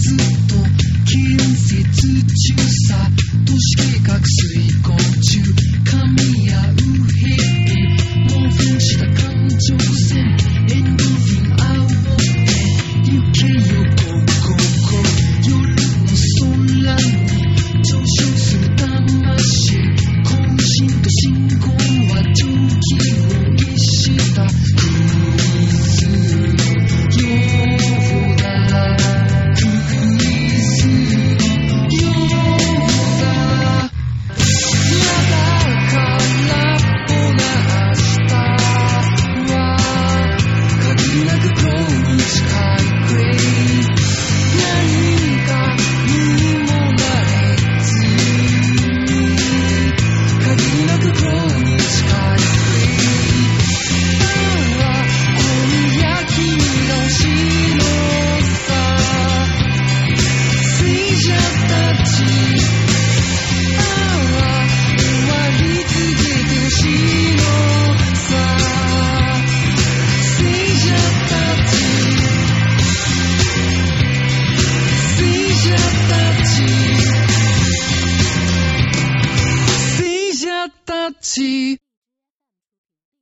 ずっと近接中さ都市計画遂行中 Nazi